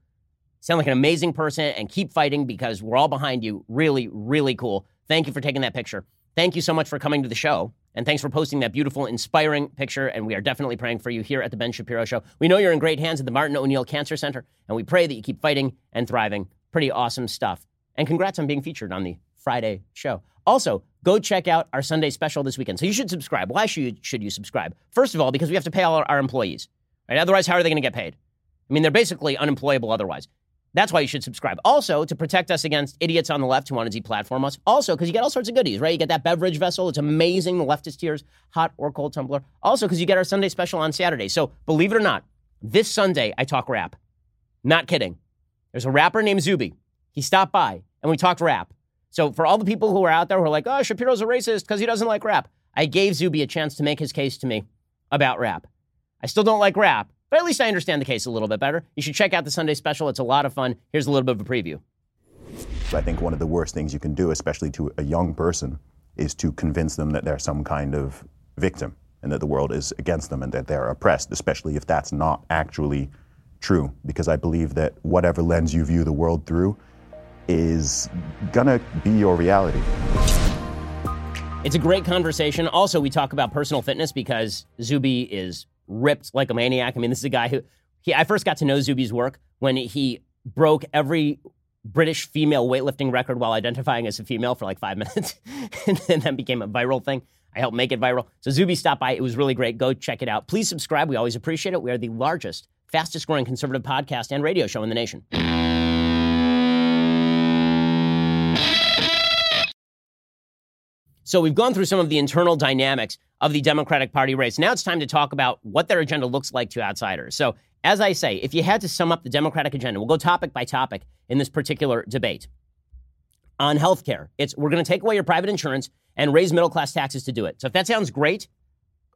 Speaker 1: Sound like an amazing person, and keep fighting because we're all behind you. Really, really cool. Thank you for taking that picture. Thank you so much for coming to the show. And thanks for posting that beautiful, inspiring picture. And we are definitely praying for you here at the Ben Shapiro Show. We know you're in great hands at the Martin O'Neill Cancer Center, and we pray that you keep fighting and thriving. Pretty awesome stuff. And congrats on being featured on the Friday show. Also, go check out our Sunday special this weekend. So you should subscribe. Why should you, should you subscribe? First of all, because we have to pay all our, our employees. Right? Otherwise, how are they going to get paid? I mean, they're basically unemployable otherwise. That's why you should subscribe. Also, to protect us against idiots on the left who want to deplatform us. Also, because you get all sorts of goodies, right? You get that beverage vessel. It's amazing. The leftist tears, hot or cold tumbler. Also, because you get our Sunday special on Saturday. So, believe it or not, this Sunday I talk rap. Not kidding. There's a rapper named Zuby. He stopped by and we talked rap. So, for all the people who are out there who are like, oh, Shapiro's a racist because he doesn't like rap, I gave Zuby a chance to make his case to me about rap. I still don't like rap, but at least I understand the case a little bit better. You should check out the Sunday special. It's a lot of fun. Here's a little bit of a preview.
Speaker 11: I think one of the worst things you can do, especially to a young person, is to convince them that they're some kind of victim and that the world is against them and that they're oppressed, especially if that's not actually true. Because I believe that whatever lens you view the world through is gonna be your reality.
Speaker 1: It's a great conversation. Also, we talk about personal fitness because Zuby is ripped like a maniac. I mean, this is a guy who he I first got to know Zuby's work when he broke every British female weightlifting record while identifying as a female for like five [LAUGHS] minutes, and then that became a viral thing. I helped make it viral. So Zuby stopped by. It was really great. Go check it out. Please subscribe. We always appreciate it. We are the largest, fastest growing conservative podcast and radio show in the nation. So we've gone through some of the internal dynamics of the Democratic Party race. Now it's time to talk about what their agenda looks like to outsiders. So, as I say, if you had to sum up the Democratic agenda, we'll go topic by topic in this particular debate. On healthcare, it's we're going to take away your private insurance and raise middle class taxes to do it. So if that sounds great,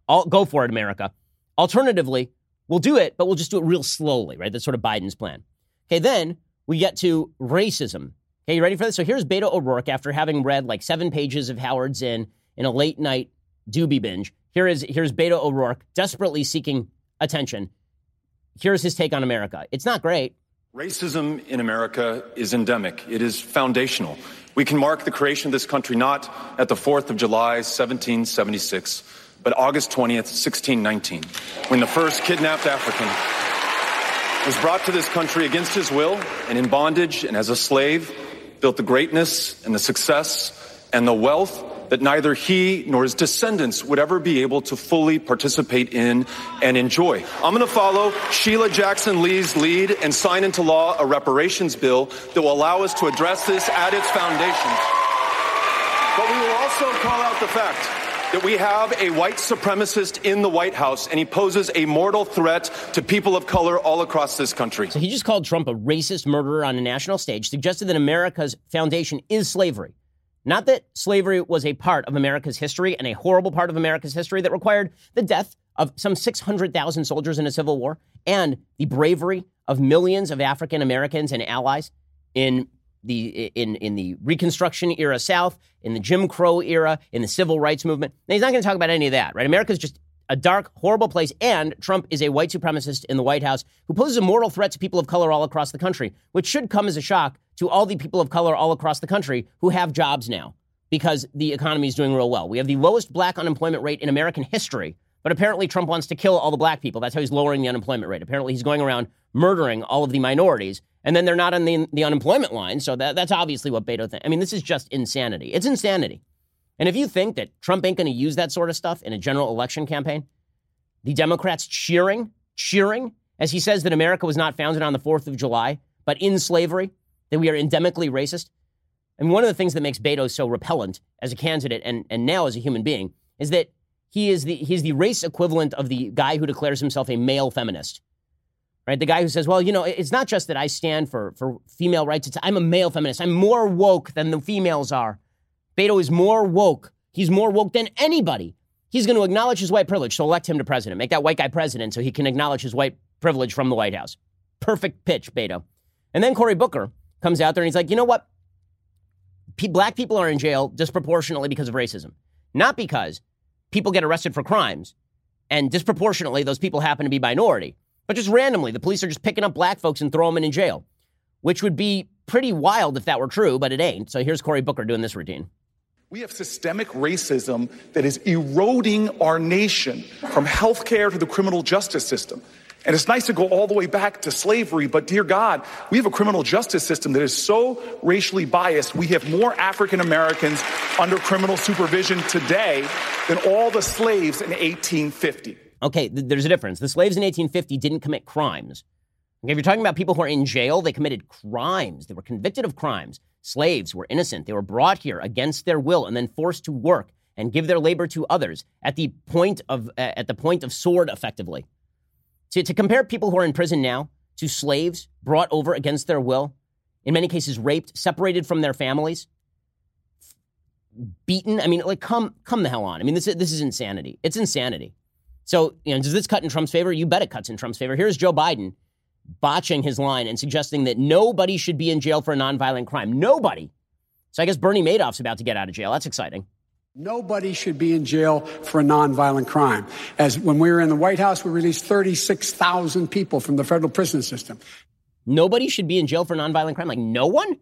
Speaker 1: I'll go for it, America. Alternatively, we'll do it, but we'll just do it real slowly, right? That's sort of Biden's plan. Okay, then we get to racism. Okay, you ready for this? So here's Beto O'Rourke after having read like seven pages of Howard Zinn in a late night doobie binge. Here is here's Beto O'Rourke desperately seeking attention. Here's his take on America. It's not great.
Speaker 12: Racism in America is endemic. It is foundational. We can mark the creation of this country not at the 4th of July, 1776, but August 20th, 1619, when the first kidnapped African was brought to this country against his will and in bondage and as a slave built the greatness and the success and the wealth that neither he nor his descendants would ever be able to fully participate in and enjoy. I'm going to follow Sheila Jackson Lee's lead and sign into law a reparations bill that will allow us to address this at its foundation. But we will also call out the fact that we have a white supremacist in the White House and he poses a mortal threat to people of color all across this country.
Speaker 1: So he just called Trump a racist murderer on a national stage, suggested that America's foundation is slavery. Not that slavery was a part of America's history and a horrible part of America's history that required the death of some 600,000 soldiers in a civil war and the bravery of millions of African Americans and allies in the in in the Reconstruction era South, in the Jim Crow era, in the Civil Rights Movement. Now, he's not going to talk about any of that, right? America's just a dark, horrible place, and Trump is a white supremacist in the White House who poses a mortal threat to people of color all across the country, which should come as a shock to all the people of color all across the country who have jobs now because the economy is doing real well. We have the lowest black unemployment rate in American history, but apparently Trump wants to kill all the black people. That's how he's lowering the unemployment rate. Apparently he's going around murdering all of the minorities and then they're not on the, the unemployment line. So that, that's obviously what Beto thinks. I mean, this is just insanity. It's insanity. And if you think that Trump ain't going to use that sort of stuff in a general election campaign, the Democrats cheering, cheering, as he says that America was not founded on the 4th of July, but in slavery, that we are endemically racist. And one of the things that makes Beto so repellent as a candidate and, and now as a human being is that he is the, he's the race equivalent of the guy who declares himself a male feminist right? The guy who says, well, you know, it's not just that I stand for, for female rights. It's, I'm a male feminist. I'm more woke than the females are. Beto is more woke. He's more woke than anybody. He's going to acknowledge his white privilege, so elect him to president. Make that white guy president so he can acknowledge his white privilege from the White House. Perfect pitch, Beto. And then Cory Booker comes out there and he's like, you know what? Black people are in jail disproportionately because of racism, not because people get arrested for crimes and disproportionately those people happen to be minority but just randomly, the police are just picking up black folks and throwing them in jail, which would be pretty wild if that were true, but it ain't. So here's Cory Booker doing this routine.
Speaker 13: We have systemic racism that is eroding our nation from healthcare to the criminal justice system. And it's nice to go all the way back to slavery, but dear God, we have a criminal justice system that is so racially biased. We have more African Americans under criminal supervision today than all the slaves in 1850.
Speaker 1: Okay, th- there's a difference. The slaves in 1850 didn't commit crimes. Okay, if you're talking about people who are in jail, they committed crimes. They were convicted of crimes. Slaves were innocent. They were brought here against their will and then forced to work and give their labor to others at the point of uh, at the point of sword, effectively. To, to compare people who are in prison now to slaves brought over against their will, in many cases raped, separated from their families, beaten. I mean, like, come come the hell on. I mean, this is, this is insanity. It's insanity. So, you know, does this cut in Trump's favor? You bet it cuts in Trump's favor. Here's Joe Biden botching his line and suggesting that nobody should be in jail for a nonviolent crime. Nobody. So I guess Bernie Madoff's about to get out of jail. That's exciting.
Speaker 2: Nobody should be in jail for a nonviolent crime. As when we were in the White House, we released 36,000 people from the federal prison system.
Speaker 1: Nobody should be in jail for nonviolent crime. Like no one?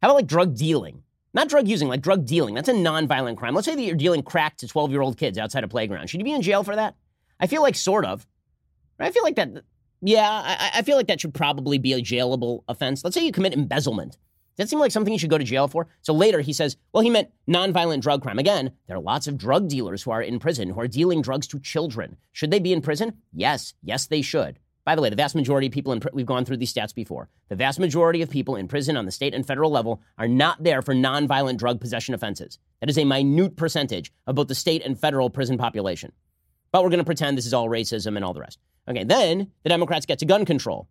Speaker 1: How about like drug dealing? Not drug using, like drug dealing. That's a nonviolent crime. Let's say that you're dealing crack to 12 year old kids outside a playground. Should you be in jail for that? I feel like sort of. I feel like that. Yeah, I, I feel like that should probably be a jailable offense. Let's say you commit embezzlement. That seem like something you should go to jail for? So later he says, well, he meant nonviolent drug crime. Again, there are lots of drug dealers who are in prison who are dealing drugs to children. Should they be in prison? Yes, yes, they should. By the way, the vast majority of people in we've gone through these stats before. The vast majority of people in prison on the state and federal level are not there for nonviolent drug possession offenses. That is a minute percentage of both the state and federal prison population. But we're going to pretend this is all racism and all the rest. Okay, then the Democrats get to gun control.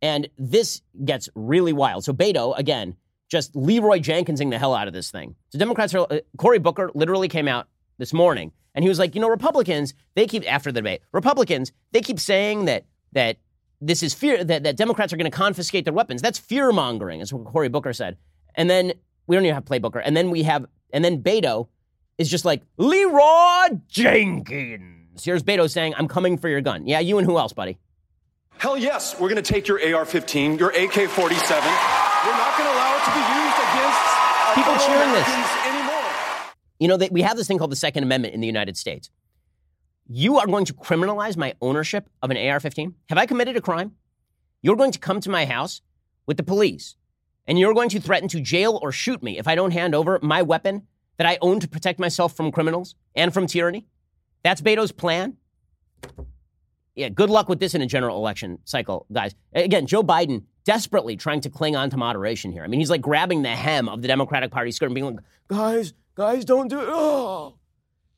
Speaker 1: And this gets really wild. So Beto, again, just Leroy Jenkinsing the hell out of this thing. So Democrats are, uh, Cory Booker literally came out this morning and he was like, you know, Republicans, they keep, after the debate, Republicans, they keep saying that, that this is fear, that, that Democrats are going to confiscate their weapons. That's fear mongering, is what Cory Booker said. And then we don't even have play Booker. And then we have, and then Beto is just like, Leroy Jenkins. Here's Beto saying, I'm coming for your gun. Yeah, you and who else, buddy?
Speaker 12: Hell yes, we're going to take your AR 15, your AK 47. We're not going to allow it to be used against
Speaker 1: people cheering this anymore. You know, they, we have this thing called the Second Amendment in the United States. You are going to criminalize my ownership of an AR 15? Have I committed a crime? You're going to come to my house with the police and you're going to threaten to jail or shoot me if I don't hand over my weapon that I own to protect myself from criminals and from tyranny? That's Beto's plan? Yeah, good luck with this in a general election cycle, guys. Again, Joe Biden desperately trying to cling on to moderation here. I mean, he's like grabbing the hem of the Democratic Party skirt and being like, guys, guys, don't do it. Oh.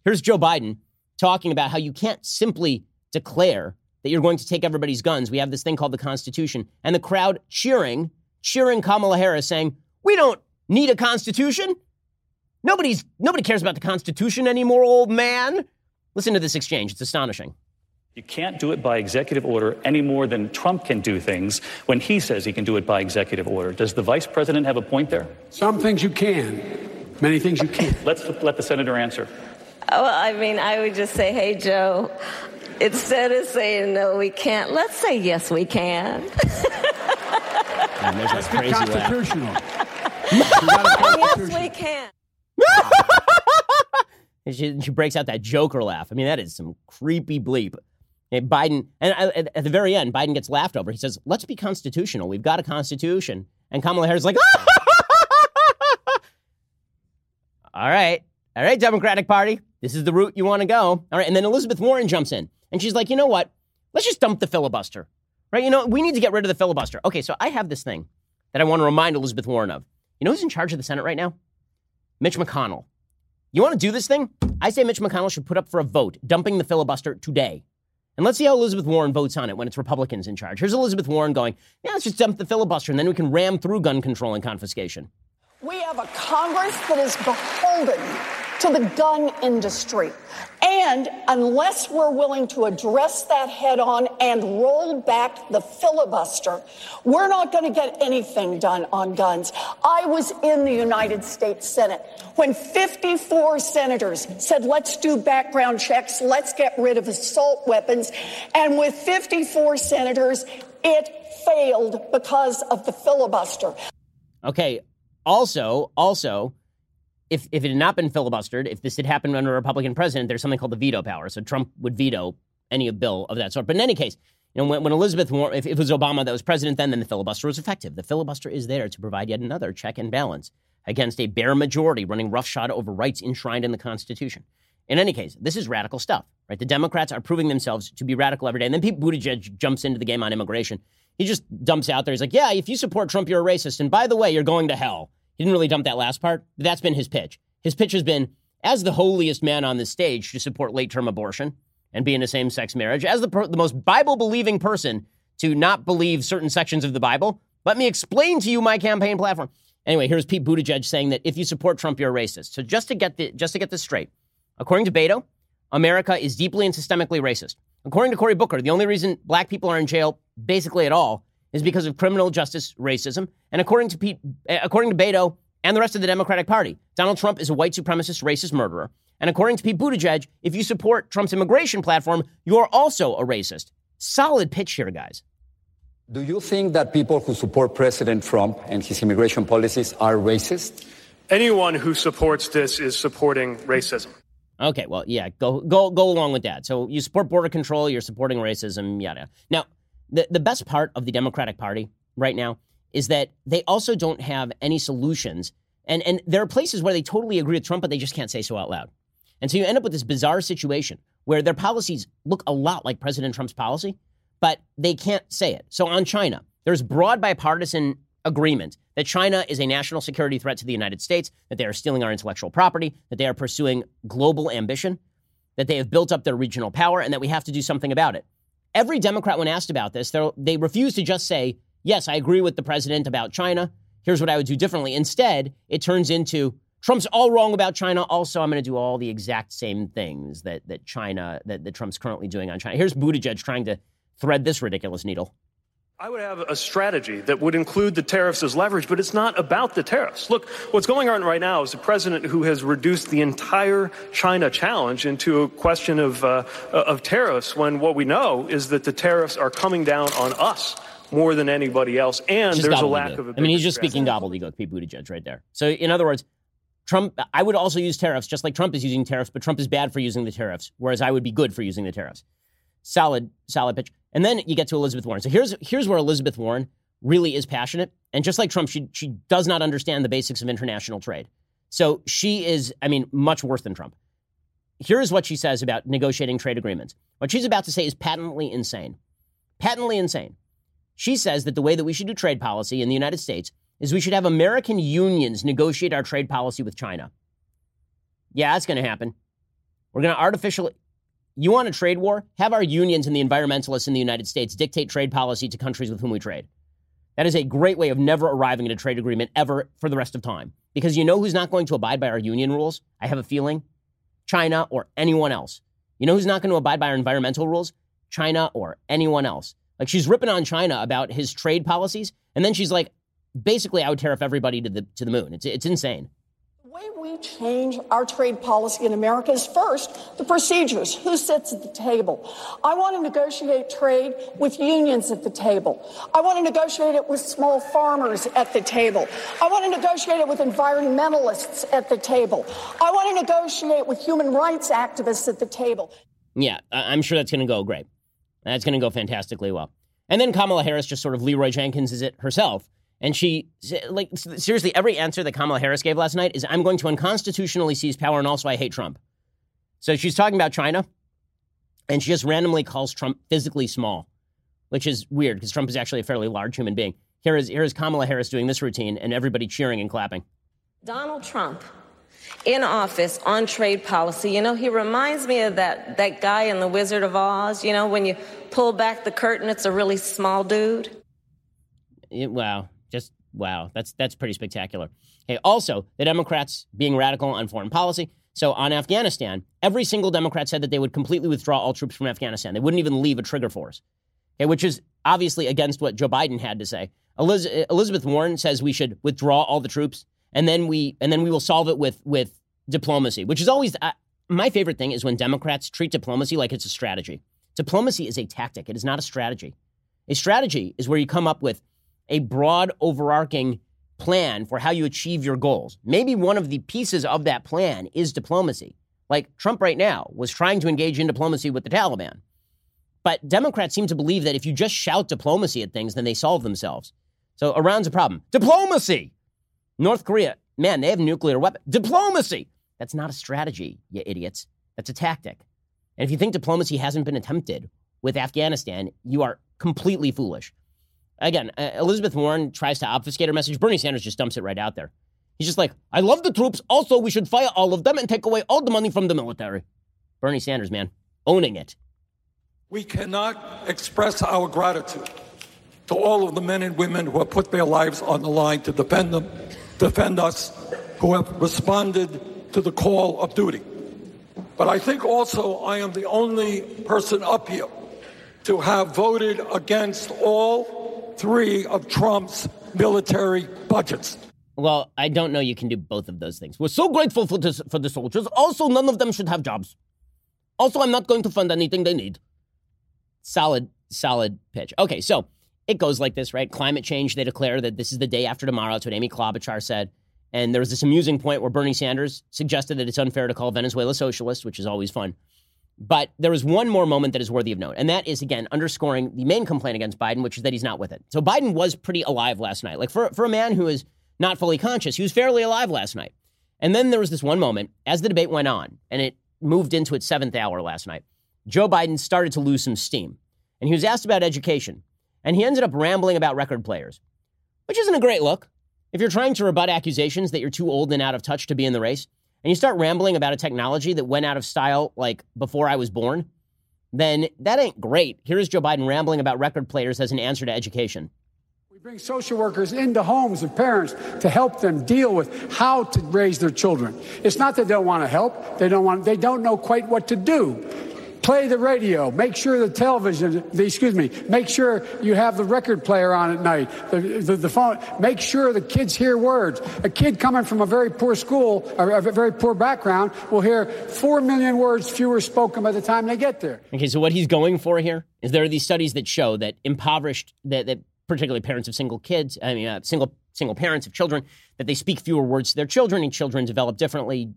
Speaker 1: Here's Joe Biden talking about how you can't simply declare that you're going to take everybody's guns. We have this thing called the Constitution. And the crowd cheering, cheering Kamala Harris, saying, We don't need a Constitution. Nobody's nobody cares about the Constitution anymore, old man. Listen to this exchange. It's astonishing.
Speaker 14: You can't do it by executive order any more than Trump can do things when he says he can do it by executive order. Does the vice president have a point there?
Speaker 2: Some things you can, many things you can't.
Speaker 14: Let's let the senator answer.
Speaker 3: Well, I mean, I would just say, hey, Joe, instead of saying no, we can't, let's say yes, we can. [LAUGHS]
Speaker 2: That's crazy constitutional.
Speaker 3: yes, we can.
Speaker 1: and [LAUGHS] she, she breaks out that Joker laugh. I mean, that is some creepy bleep. And Biden, and uh, at, at the very end, Biden gets laughed over. He says, "Let's be constitutional. We've got a constitution." And Kamala Harris is like, [LAUGHS] "All right, all right, Democratic Party, this is the route you want to go." All right, and then Elizabeth Warren jumps in, and she's like, "You know what? Let's just dump the filibuster, right? You know, we need to get rid of the filibuster." Okay, so I have this thing that I want to remind Elizabeth Warren of. You know who's in charge of the Senate right now? Mitch McConnell. You want to do this thing? I say Mitch McConnell should put up for a vote dumping the filibuster today. And let's see how Elizabeth Warren votes on it when it's Republicans in charge. Here's Elizabeth Warren going, yeah, let's just dump the filibuster and then we can ram through gun control and confiscation.
Speaker 5: We have a Congress that is beholden to the gun industry. And unless we're willing to address that head on and roll back the filibuster, we're not going to get anything done on guns. I was in the United States Senate when 54 senators said, let's do background checks, let's get rid of assault weapons. And with 54 senators, it failed because of the filibuster.
Speaker 1: Okay. Also, also, if, if it had not been filibustered, if this had happened under a Republican president, there's something called the veto power. So Trump would veto any bill of that sort. But in any case, you know, when, when Elizabeth Warren, if, if, it was Obama that was president then, then the filibuster was effective. The filibuster is there to provide yet another check and balance against a bare majority running roughshod over rights enshrined in the Constitution. In any case, this is radical stuff, right? The Democrats are proving themselves to be radical every day. And then Pete Buttigieg jumps into the game on immigration. He just dumps out there. He's like, yeah, if you support Trump, you're a racist. And by the way, you're going to hell. He didn't really dump that last part. That's been his pitch. His pitch has been as the holiest man on the stage to support late term abortion and be in a same sex marriage, as the, per- the most Bible believing person to not believe certain sections of the Bible. Let me explain to you my campaign platform. Anyway, here's Pete Buttigieg saying that if you support Trump, you're a racist. So just to get the, just to get this straight, according to Beto, America is deeply and systemically racist. According to Cory Booker, the only reason black people are in jail basically at all is because of criminal justice racism. And according to Pete, eh, according to Beto, and the rest of the Democratic Party. Donald Trump is a white supremacist, racist murderer. And according to Pete Buttigieg, if you support Trump's immigration platform, you're also a racist. Solid pitch here, guys.
Speaker 15: Do you think that people who support President Trump and his immigration policies are racist?
Speaker 10: Anyone who supports this is supporting racism.
Speaker 1: Okay, well, yeah, go go go along with that. So you support border control, you're supporting racism, yada. Now, the, the best part of the Democratic Party right now is that they also don't have any solutions. And, and there are places where they totally agree with Trump, but they just can't say so out loud. And so you end up with this bizarre situation where their policies look a lot like President Trump's policy, but they can't say it. So on China, there's broad bipartisan agreement that China is a national security threat to the United States, that they are stealing our intellectual property, that they are pursuing global ambition, that they have built up their regional power, and that we have to do something about it. Every Democrat, when asked about this, they refuse to just say, yes, I agree with the president about China. Here's what I would do differently. Instead, it turns into Trump's all wrong about China. Also, I'm going to do all the exact same things that, that China, that, that Trump's currently doing on China. Here's Buttigieg trying to thread this ridiculous needle.
Speaker 10: I would have a strategy that would include the tariffs as leverage, but it's not about the tariffs. Look, what's going on right now is a president who has reduced the entire China challenge into a question of, uh, of tariffs when what we know is that the tariffs are coming down on us more than anybody else, and
Speaker 1: just
Speaker 10: there's a lack of. A
Speaker 1: I mean, he's just speaking gobbledygook, Pete Buttigieg, right there. So, in other words, Trump. I would also use tariffs, just like Trump is using tariffs, but Trump is bad for using the tariffs, whereas I would be good for using the tariffs. Solid, solid pitch. And then you get to Elizabeth Warren. So here's here's where Elizabeth Warren really is passionate, and just like Trump, she she does not understand the basics of international trade. So she is, I mean, much worse than Trump. Here is what she says about negotiating trade agreements. What she's about to say is patently insane. Patently insane. She says that the way that we should do trade policy in the United States is we should have American unions negotiate our trade policy with China. Yeah, that's going to happen. We're going to artificially. You want a trade war? Have our unions and the environmentalists in the United States dictate trade policy to countries with whom we trade. That is a great way of never arriving at a trade agreement ever for the rest of time. Because you know who's not going to abide by our union rules? I have a feeling China or anyone else. You know who's not going to abide by our environmental rules? China or anyone else. Like she's ripping on China about his trade policies, and then she's like, basically, I would tariff everybody to the to the moon. It's it's insane.
Speaker 5: Way we change our trade policy in America is first the procedures. Who sits at the table? I want to negotiate trade with unions at the table. I want to negotiate it with small farmers at the table. I want to negotiate it with environmentalists at the table. I want to negotiate with human rights activists at the table.
Speaker 1: Yeah, I'm sure that's going to go great. That's going to go fantastically well. And then Kamala Harris just sort of Leroy Jenkins is it herself. And she, like, seriously, every answer that Kamala Harris gave last night is I'm going to unconstitutionally seize power and also I hate Trump. So she's talking about China and she just randomly calls Trump physically small, which is weird because Trump is actually a fairly large human being. Here is, here is Kamala Harris doing this routine and everybody cheering and clapping.
Speaker 3: Donald Trump in office on trade policy. You know, he reminds me of that, that guy in The Wizard of Oz. You know, when you pull back the curtain, it's a really small dude.
Speaker 1: It, wow. Just wow. That's, that's pretty spectacular. Okay, also, the Democrats being radical on foreign policy. So on Afghanistan, every single Democrat said that they would completely withdraw all troops from Afghanistan. They wouldn't even leave a trigger force, okay, which is obviously against what Joe Biden had to say. Elizabeth Warren says we should withdraw all the troops and then we and then we will solve it with with diplomacy, which is always uh, my favorite thing is when Democrats treat diplomacy like it's a strategy. Diplomacy is a tactic; it is not a strategy. A strategy is where you come up with a broad, overarching plan for how you achieve your goals. Maybe one of the pieces of that plan is diplomacy. Like Trump right now was trying to engage in diplomacy with the Taliban. But Democrats seem to believe that if you just shout diplomacy at things, then they solve themselves. So Iran's a problem. Diplomacy! North Korea, man, they have nuclear weapon. Diplomacy! That's not a strategy, you idiots. That's a tactic. And if you think diplomacy hasn't been attempted with Afghanistan, you are completely foolish. Again, uh, Elizabeth Warren tries to obfuscate her message. Bernie Sanders just dumps it right out there. He's just like, I love the troops. Also, we should fire all of them and take away all the money from the military. Bernie Sanders, man, owning it.
Speaker 4: We cannot express our gratitude to all of the men and women who have put their lives on the line to defend them defend us who have responded to the call of duty. But I think also I am the only person up here to have voted against all three of Trump's military budgets.
Speaker 1: Well, I don't know you can do both of those things. We're so grateful for, this, for the soldiers. Also, none of them should have jobs. Also, I'm not going to fund anything they need. Solid, solid pitch. Okay, so it goes like this, right? Climate change, they declare that this is the day after tomorrow. That's what Amy Klobuchar said. And there was this amusing point where Bernie Sanders suggested that it's unfair to call Venezuela socialist, which is always fun. But there is one more moment that is worthy of note, and that is again underscoring the main complaint against Biden, which is that he's not with it. So Biden was pretty alive last night. Like for, for a man who is not fully conscious, he was fairly alive last night. And then there was this one moment as the debate went on, and it moved into its seventh hour last night. Joe Biden started to lose some steam. And he was asked about education. And he ended up rambling about record players, which isn't a great look. If you're trying to rebut accusations that you're too old and out of touch to be in the race, and you start rambling about a technology that went out of style like before I was born, then that ain't great. Here's Joe Biden rambling about record players as an answer to education.
Speaker 2: We bring social workers into homes of parents to help them deal with how to raise their children. It's not that they don't want to help, they don't want they don't know quite what to do play the radio, make sure the television, the, excuse me, make sure you have the record player on at night, the, the, the, phone, make sure the kids hear words. A kid coming from a very poor school, or a very poor background, will hear four million words fewer spoken by the time they get there.
Speaker 1: Okay, so what he's going for here is there are these studies that show that impoverished, that, that particularly parents of single kids, I mean, uh, single single parents of children, that they speak fewer words to their children, and children develop differently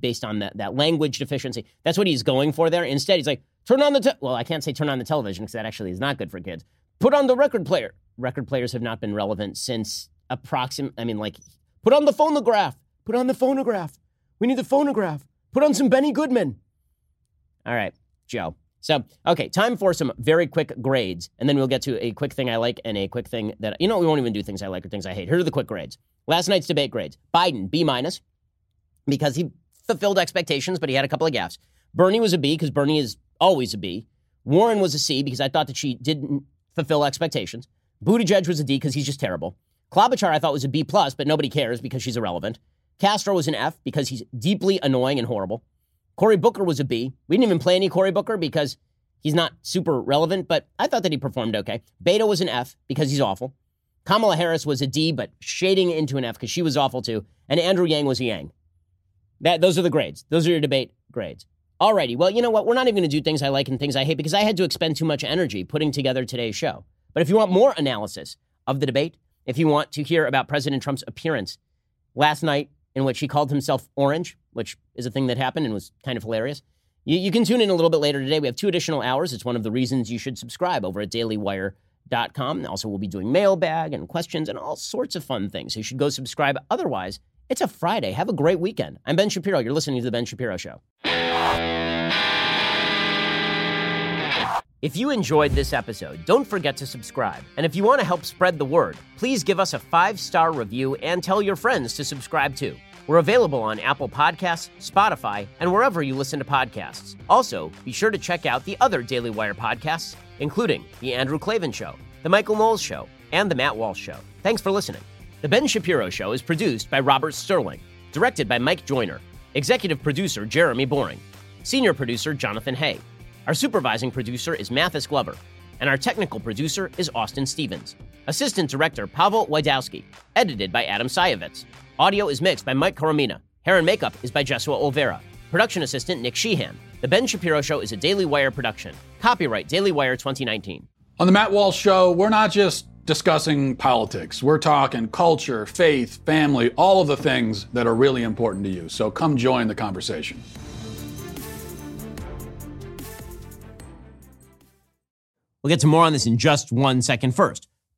Speaker 1: based on that, that language deficiency. That's what he's going for there. Instead, he's like, turn on the, te-. well, I can't say turn on the television because that actually is not good for kids. Put on the record player. Record players have not been relevant since approximate, I mean, like, put on the phonograph. Put on the phonograph. We need the phonograph. Put on some Benny Goodman. All right, Joe. So, okay, time for some very quick grades, and then we'll get to a quick thing I like and a quick thing that, you know, we won't even do things I like or things I hate. Here are the quick grades. Last night's debate grades Biden, B minus, because he fulfilled expectations, but he had a couple of gaffes. Bernie was a B because Bernie is always a B. Warren was a C because I thought that she didn't fulfill expectations. Buttigieg was a D because he's just terrible. Klobuchar I thought was a B plus, but nobody cares because she's irrelevant. Castro was an F because he's deeply annoying and horrible. Cory Booker was a B. We didn't even play any Cory Booker because he's not super relevant, but I thought that he performed okay. Beto was an F because he's awful. Kamala Harris was a D, but shading into an F because she was awful too. And Andrew Yang was a Yang. That, those are the grades. Those are your debate grades. Alrighty, well, you know what? We're not even going to do things I like and things I hate because I had to expend too much energy putting together today's show. But if you want more analysis of the debate, if you want to hear about President Trump's appearance last night in which he called himself orange, which is a thing that happened and was kind of hilarious, you, you can tune in a little bit later today. We have two additional hours. It's one of the reasons you should subscribe over at dailywire.com. Also, we'll be doing mailbag and questions and all sorts of fun things. So you should go subscribe. Otherwise, it's a Friday. Have a great weekend. I'm Ben Shapiro. You're listening to The Ben Shapiro Show. If you enjoyed this episode, don't forget to subscribe. And if you want to help spread the word, please give us a five star review and tell your friends to subscribe too. We're available on Apple Podcasts, Spotify, and wherever you listen to podcasts. Also, be sure to check out the other Daily Wire podcasts, including The Andrew Klavan Show, The Michael Knowles Show, and The Matt Walsh Show. Thanks for listening. The Ben Shapiro Show is produced by Robert Sterling, directed by Mike Joyner, executive producer Jeremy Boring, senior producer Jonathan Hay. Our supervising producer is Mathis Glover, and our technical producer is Austin Stevens. Assistant director Pavel Wydowski, edited by Adam Sayevitz. Audio is mixed by Mike Coromina. Hair and makeup is by Jesua Olvera. Production assistant Nick Sheehan. The Ben Shapiro Show is a Daily Wire production. Copyright Daily Wire 2019.
Speaker 16: On the Matt Walsh Show, we're not just discussing politics. We're talking culture, faith, family, all of the things that are really important to you. So come join the conversation.
Speaker 1: We'll get to more on this in just one second. First,